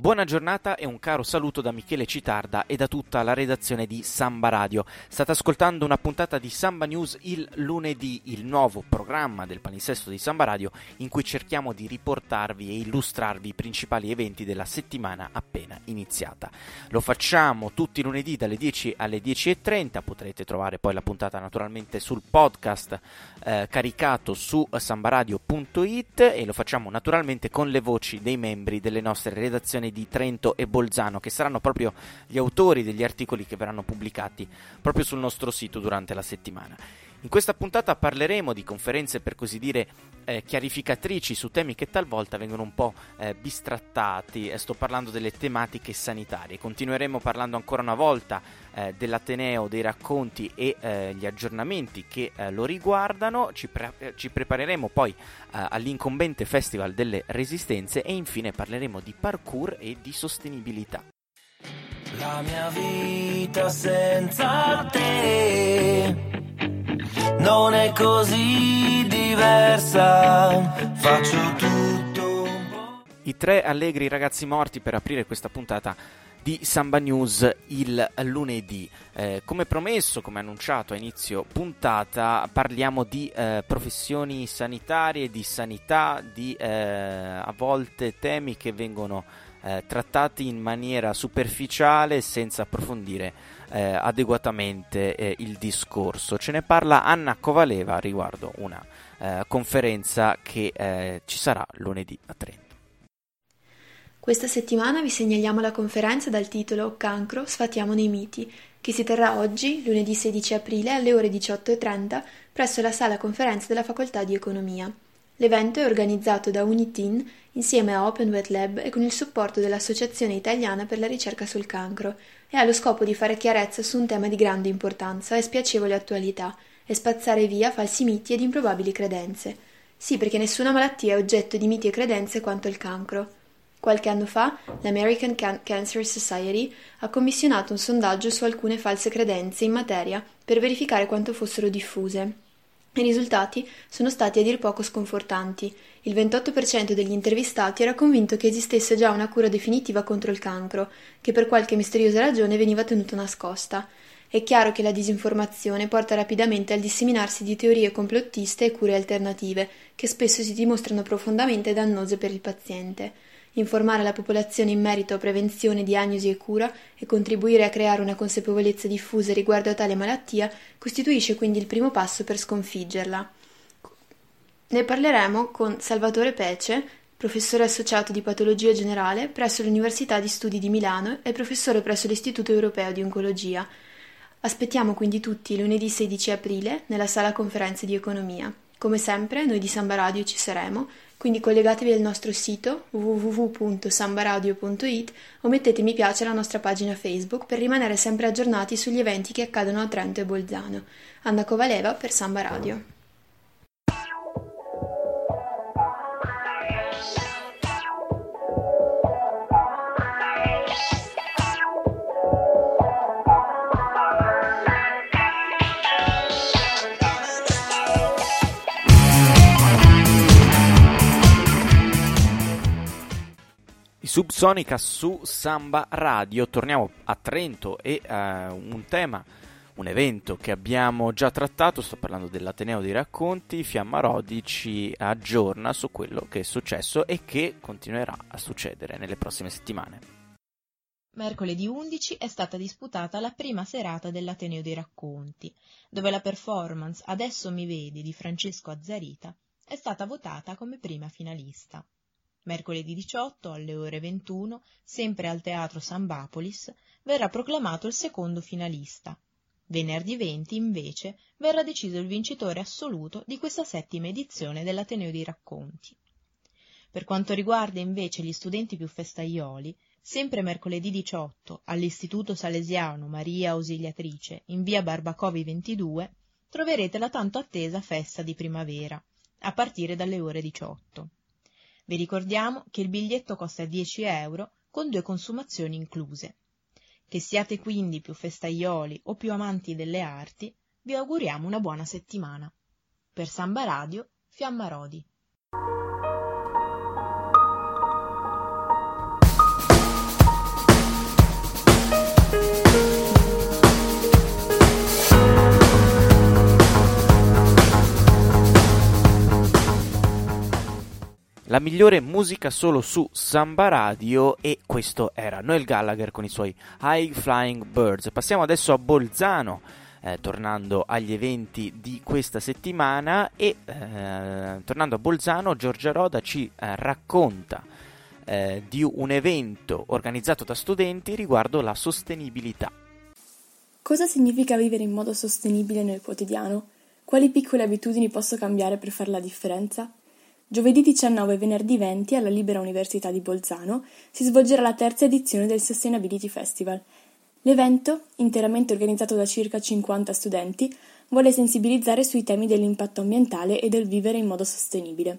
Buona giornata e un caro saluto da Michele Citarda e da tutta la redazione di Samba Radio. State ascoltando una puntata di Samba News il lunedì, il nuovo programma del palinsesto di Samba Radio in cui cerchiamo di riportarvi e illustrarvi i principali eventi della settimana appena iniziata. Lo facciamo tutti i lunedì dalle 10 alle 10.30, potrete trovare poi la puntata naturalmente sul podcast eh, caricato su sambaradio.it e lo facciamo naturalmente con le voci dei membri delle nostre redazioni di Trento e Bolzano, che saranno proprio gli autori degli articoli che verranno pubblicati proprio sul nostro sito durante la settimana. In questa puntata parleremo di conferenze per così dire eh, chiarificatrici su temi che talvolta vengono un po' eh, bistrattati, sto parlando delle tematiche sanitarie. Continueremo parlando ancora una volta eh, dell'Ateneo, dei racconti e eh, gli aggiornamenti che eh, lo riguardano, ci, pre- ci prepareremo poi eh, all'incombente Festival delle Resistenze e infine parleremo di parkour e di sostenibilità. La mia vita senza te non è così diversa, faccio tutto. I tre allegri ragazzi morti per aprire questa puntata di Samba News il lunedì. Eh, come promesso, come annunciato a inizio puntata, parliamo di eh, professioni sanitarie, di sanità, di eh, a volte temi che vengono eh, trattati in maniera superficiale senza approfondire eh, adeguatamente eh, il discorso. Ce ne parla Anna Covaleva riguardo una eh, conferenza che eh, ci sarà lunedì a Trento. Questa settimana vi segnaliamo la conferenza dal titolo Cancro, sfatiamo nei miti, che si terrà oggi, lunedì 16 aprile, alle ore 18.30, presso la sala conferenze della Facoltà di Economia. L'evento è organizzato da Unitin insieme a Open Wet Lab e con il supporto dell'Associazione Italiana per la ricerca sul cancro e ha lo scopo di fare chiarezza su un tema di grande importanza e spiacevole attualità e spazzare via falsi miti ed improbabili credenze. Sì, perché nessuna malattia è oggetto di miti e credenze quanto il cancro. Qualche anno fa l'American Can- Cancer Society ha commissionato un sondaggio su alcune false credenze in materia per verificare quanto fossero diffuse. I risultati sono stati a dir poco sconfortanti. Il 28% degli intervistati era convinto che esistesse già una cura definitiva contro il cancro, che per qualche misteriosa ragione veniva tenuta nascosta. È chiaro che la disinformazione porta rapidamente al disseminarsi di teorie complottiste e cure alternative, che spesso si dimostrano profondamente dannose per il paziente. Informare la popolazione in merito a prevenzione, diagnosi e cura e contribuire a creare una consapevolezza diffusa riguardo a tale malattia costituisce quindi il primo passo per sconfiggerla. Ne parleremo con Salvatore Pece, professore associato di patologia generale presso l'Università di Studi di Milano e professore presso l'Istituto Europeo di Oncologia. Aspettiamo quindi tutti lunedì 16 aprile nella sala conferenze di economia. Come sempre, noi di Samba Radio ci saremo quindi collegatevi al nostro sito www.sambaradio.it o mettete mi piace alla nostra pagina Facebook per rimanere sempre aggiornati sugli eventi che accadono a Trento e Bolzano. Anna Covaleva per Samba Radio. Subsonica su Samba Radio. Torniamo a Trento e uh, un tema, un evento che abbiamo già trattato, sto parlando dell'Ateneo dei Racconti, Fiamma Rodi ci aggiorna su quello che è successo e che continuerà a succedere nelle prossime settimane. Mercoledì 11 è stata disputata la prima serata dell'Ateneo dei Racconti, dove la performance Adesso mi vedi di Francesco Azzarita è stata votata come prima finalista. Mercoledì 18 alle ore 21, sempre al Teatro Sambapolis, verrà proclamato il secondo finalista. Venerdì 20, invece, verrà deciso il vincitore assoluto di questa settima edizione dell'Ateneo dei Racconti. Per quanto riguarda invece gli studenti più festaioli, sempre mercoledì 18 all'Istituto Salesiano Maria Ausiliatrice in via Barbacovi 22 troverete la tanto attesa festa di primavera, a partire dalle ore 18. Vi ricordiamo che il biglietto costa 10 euro con due consumazioni incluse. Che siate quindi più festaioli o più amanti delle arti, vi auguriamo una buona settimana. Per Samba Radio, Fiamma Rodi. La migliore musica solo su Samba Radio e questo era Noel Gallagher con i suoi High Flying Birds. Passiamo adesso a Bolzano, eh, tornando agli eventi di questa settimana e eh, tornando a Bolzano Giorgia Roda ci eh, racconta eh, di un evento organizzato da studenti riguardo la sostenibilità. Cosa significa vivere in modo sostenibile nel quotidiano? Quali piccole abitudini posso cambiare per fare la differenza? Giovedì 19 e venerdì 20 alla Libera Università di Bolzano si svolgerà la terza edizione del Sustainability Festival. L'evento, interamente organizzato da circa 50 studenti, vuole sensibilizzare sui temi dell'impatto ambientale e del vivere in modo sostenibile.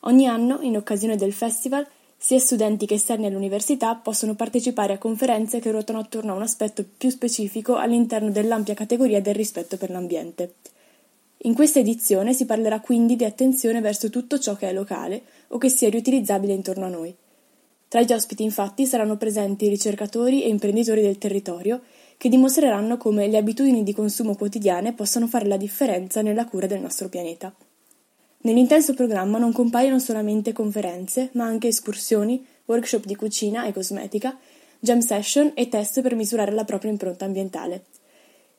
Ogni anno, in occasione del festival, sia studenti che esterni all'università possono partecipare a conferenze che ruotano attorno a un aspetto più specifico all'interno dell'ampia categoria del rispetto per l'ambiente. In questa edizione si parlerà quindi di attenzione verso tutto ciò che è locale o che sia riutilizzabile intorno a noi. Tra gli ospiti infatti saranno presenti ricercatori e imprenditori del territorio che dimostreranno come le abitudini di consumo quotidiane possano fare la differenza nella cura del nostro pianeta. Nell'intenso programma non compaiono solamente conferenze, ma anche escursioni, workshop di cucina e cosmetica, jam session e test per misurare la propria impronta ambientale.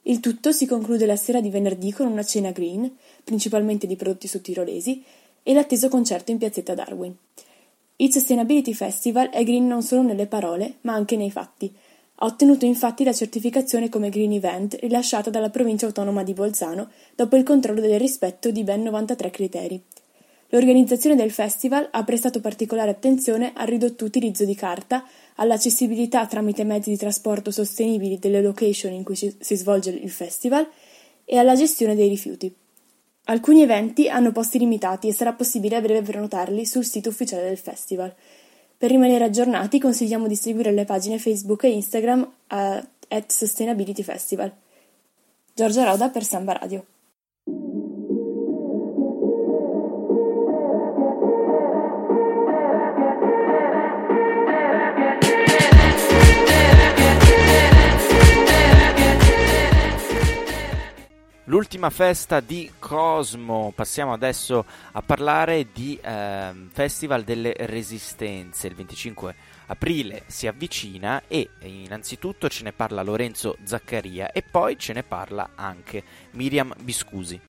Il tutto si conclude la sera di venerdì con una cena green, principalmente di prodotti sudtirolesi, e l'atteso concerto in piazzetta Darwin. Il Sustainability Festival è green non solo nelle parole, ma anche nei fatti. Ha ottenuto infatti la certificazione come Green Event rilasciata dalla provincia autonoma di Bolzano dopo il controllo del rispetto di ben 93 criteri. L'organizzazione del festival ha prestato particolare attenzione al ridotto utilizzo di carta, all'accessibilità tramite mezzi di trasporto sostenibili delle location in cui si svolge il festival e alla gestione dei rifiuti. Alcuni eventi hanno posti limitati e sarà possibile a breve prenotarli sul sito ufficiale del festival. Per rimanere aggiornati consigliamo di seguire le pagine Facebook e Instagram at Sustainability Festival. Giorgia Roda per Samba Radio. L'ultima festa di Cosmo, passiamo adesso a parlare di eh, Festival delle Resistenze, il 25 aprile si avvicina e innanzitutto ce ne parla Lorenzo Zaccaria e poi ce ne parla anche Miriam Biscusi.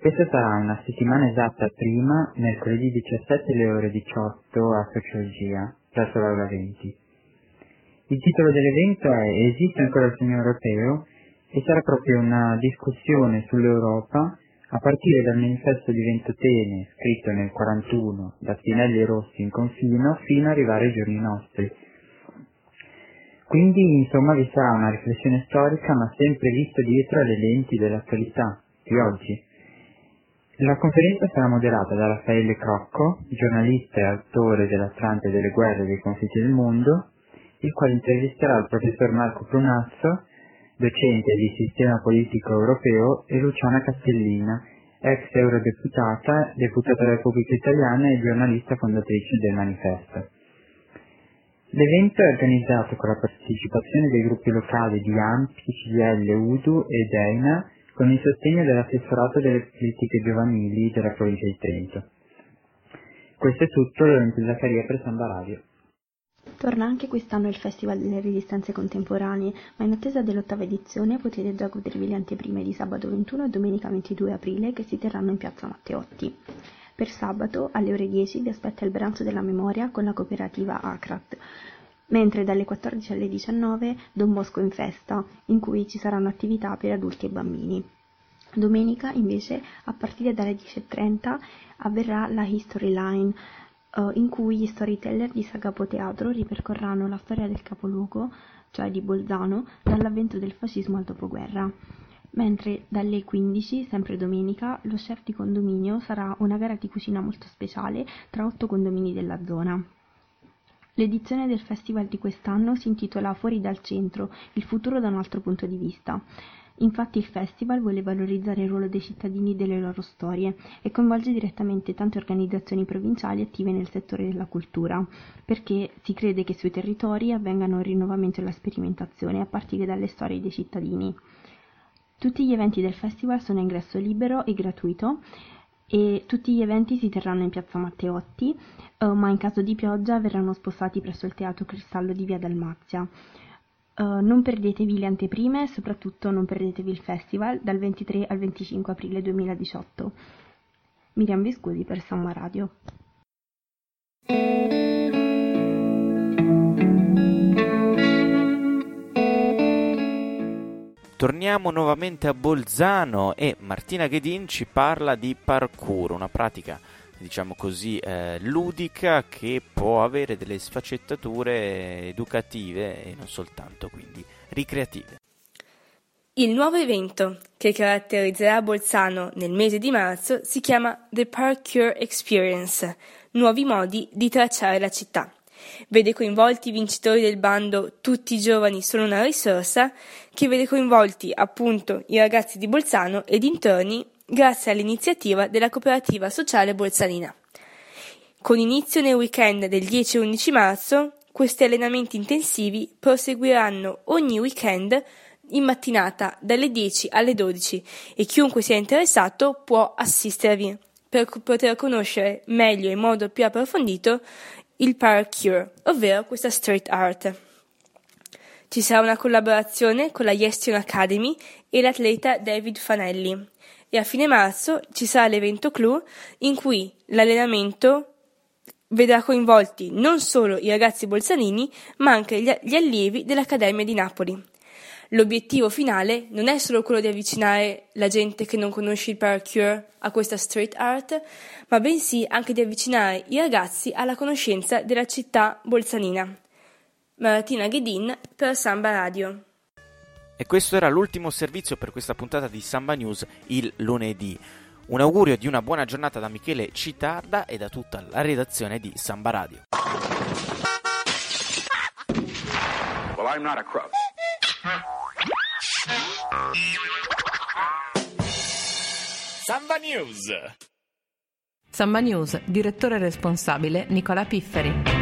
Questa sarà una settimana esatta prima, mercoledì 17 alle ore 18 a Sociologia, presso l'Aula 20. Il titolo dell'evento è Esiste ancora il sogno europeo? E sarà proprio una discussione sull'Europa a partire dal manifesto di Ventotene, scritto nel 41 da Spinelli e Rossi in confino, fino ad arrivare ai giorni nostri. Quindi, insomma, vi sarà una riflessione storica, ma sempre vista dietro alle lenti dell'attualità, di oggi. La conferenza sarà moderata da Raffaele Crocco, giornalista e autore dell'Atlante delle guerre e dei conflitti del mondo, il quale intervisterà il professor Marco Prunazzo, docente di Sistema Politico Europeo, e Luciana Castellina, ex eurodeputata, deputata della Repubblica Italiana e giornalista fondatrice del Manifesto. L'evento è organizzato con la partecipazione dei gruppi locali di AMPI, CGL, UDU e DEINA con il sostegno dell'assessorato delle politiche giovanili della provincia di Trento. Questo è tutto, Lorenzo Zaccaria per Samba Radio. Torna anche quest'anno il Festival delle Resistenze Contemporanee, ma in attesa dell'ottava edizione potete già godervi le anteprime di sabato 21 e domenica 22 aprile che si terranno in piazza Matteotti. Per sabato alle ore 10 vi aspetta il Branzo della Memoria con la cooperativa ACRAT, mentre dalle 14 alle 19 Don Bosco in festa, in cui ci saranno attività per adulti e bambini. Domenica invece a partire dalle 10.30 avverrà la History Line, in cui gli storyteller di Sagapo Teatro ripercorranno la storia del capoluogo, cioè di Bolzano, dall'avvento del fascismo al dopoguerra. Mentre dalle 15, sempre domenica, lo chef di condominio sarà una gara di cucina molto speciale tra otto condomini della zona. L'edizione del festival di quest'anno si intitola Fuori dal centro, il futuro da un altro punto di vista. Infatti il festival vuole valorizzare il ruolo dei cittadini e delle loro storie e coinvolge direttamente tante organizzazioni provinciali attive nel settore della cultura, perché si crede che sui territori avvengano il rinnovamento e la sperimentazione a partire dalle storie dei cittadini. Tutti gli eventi del festival sono a ingresso libero e gratuito e tutti gli eventi si terranno in piazza Matteotti, eh, ma in caso di pioggia verranno spostati presso il Teatro Cristallo di Via Dalmazia. Uh, non perdetevi le anteprime e soprattutto non perdetevi il festival dal 23 al 25 aprile 2018. Miriam Viscusi per Samba Radio. Torniamo nuovamente a Bolzano e Martina Ghedin ci parla di parkour, una pratica diciamo così, eh, ludica che può avere delle sfaccettature educative e non soltanto quindi ricreative. Il nuovo evento che caratterizzerà Bolzano nel mese di marzo si chiama The Parkour Experience, nuovi modi di tracciare la città. Vede coinvolti i vincitori del bando Tutti i giovani sono una risorsa, che vede coinvolti appunto i ragazzi di Bolzano e dintorni grazie all'iniziativa della cooperativa sociale bolzanina. Con inizio nel weekend del 10 e 11 marzo, questi allenamenti intensivi proseguiranno ogni weekend in mattinata dalle 10 alle 12 e chiunque sia interessato può assistervi per poter conoscere meglio e in modo più approfondito il parkour, ovvero questa street art. Ci sarà una collaborazione con la Yestion Academy e l'atleta David Fanelli e a fine marzo ci sarà l'evento clou in cui l'allenamento vedrà coinvolti non solo i ragazzi bolzanini ma anche gli allievi dell'Accademia di Napoli. L'obiettivo finale non è solo quello di avvicinare la gente che non conosce il parkour a questa street art, ma bensì anche di avvicinare i ragazzi alla conoscenza della città bolzanina. Martina Ghedin per Samba Radio. E questo era l'ultimo servizio per questa puntata di Samba News il lunedì. Un augurio di una buona giornata da Michele Citarda e da tutta la redazione di Samba Radio. Well, I'm not a crook. Samba News. Samba News, direttore responsabile Nicola Pifferi.